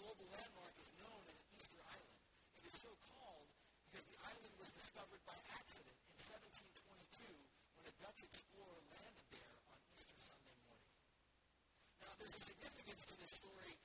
global landmark is known as Easter Island. It is so called because the island was discovered by accident in 1722 when a Dutch explorer landed there on Easter Sunday morning. Now, there's a significance to this story